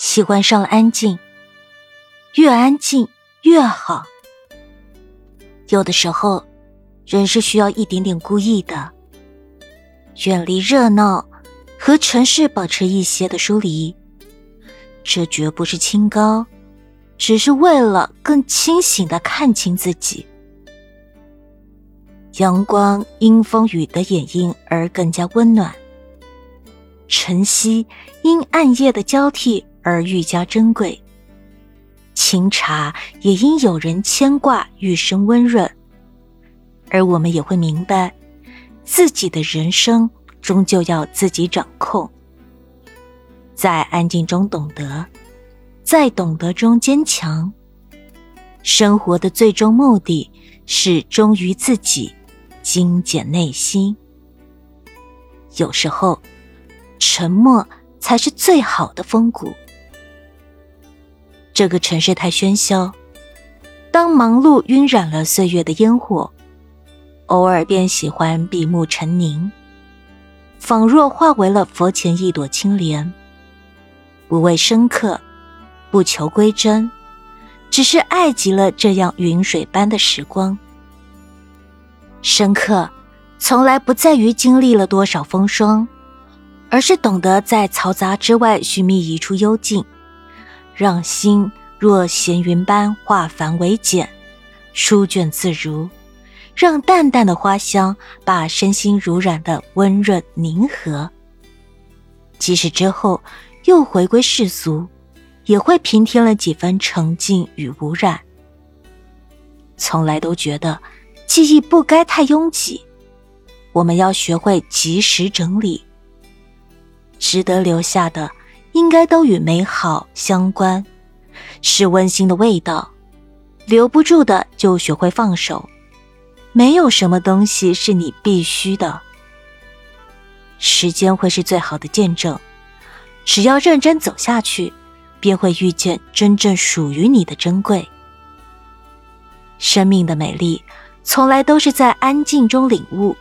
喜欢上了安静，越安静越好。有的时候，人是需要一点点孤意的，远离热闹，和城市保持一些的疏离。这绝不是清高，只是为了更清醒的看清自己。阳光因风雨的掩映而更加温暖，晨曦因暗夜的交替。而愈加珍贵，清茶也因有人牵挂愈生温润，而我们也会明白，自己的人生终究要自己掌控。在安静中懂得，在懂得中坚强。生活的最终目的是忠于自己，精简内心。有时候，沉默才是最好的风骨。这个城市太喧嚣，当忙碌晕染了岁月的烟火，偶尔便喜欢闭目沉凝，仿若化为了佛前一朵青莲。不为深刻，不求归真，只是爱极了这样云水般的时光。深刻，从来不在于经历了多少风霜，而是懂得在嘈杂之外寻觅一处幽静。让心若闲云般化繁为简，舒卷自如；让淡淡的花香把身心濡染的温润宁和。即使之后又回归世俗，也会平添了几分澄净与无染。从来都觉得记忆不该太拥挤，我们要学会及时整理，值得留下的。应该都与美好相关，是温馨的味道。留不住的就学会放手，没有什么东西是你必须的。时间会是最好的见证，只要认真走下去，便会遇见真正属于你的珍贵。生命的美丽，从来都是在安静中领悟，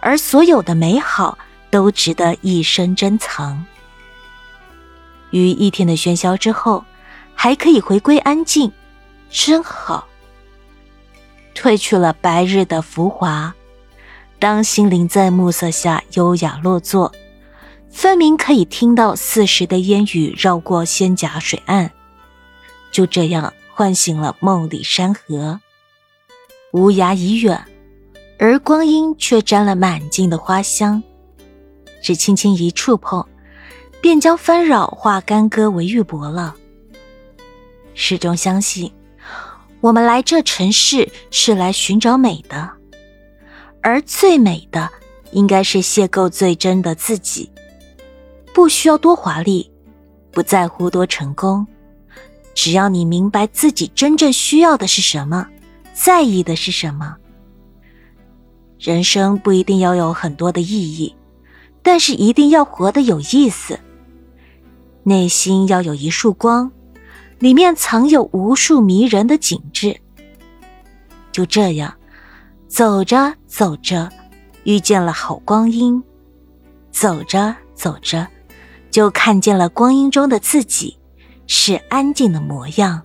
而所有的美好，都值得一生珍藏。于一天的喧嚣之后，还可以回归安静，真好。褪去了白日的浮华，当心灵在暮色下优雅落座，分明可以听到四时的烟雨绕过仙甲水岸，就这样唤醒了梦里山河。无涯已远，而光阴却沾了满径的花香，只轻轻一触碰。便将纷扰化干戈为玉帛了。始终相信，我们来这城市是来寻找美的，而最美的应该是邂逅最真的自己。不需要多华丽，不在乎多成功，只要你明白自己真正需要的是什么，在意的是什么。人生不一定要有很多的意义，但是一定要活得有意思。内心要有一束光，里面藏有无数迷人的景致。就这样，走着走着，遇见了好光阴；走着走着，就看见了光阴中的自己，是安静的模样。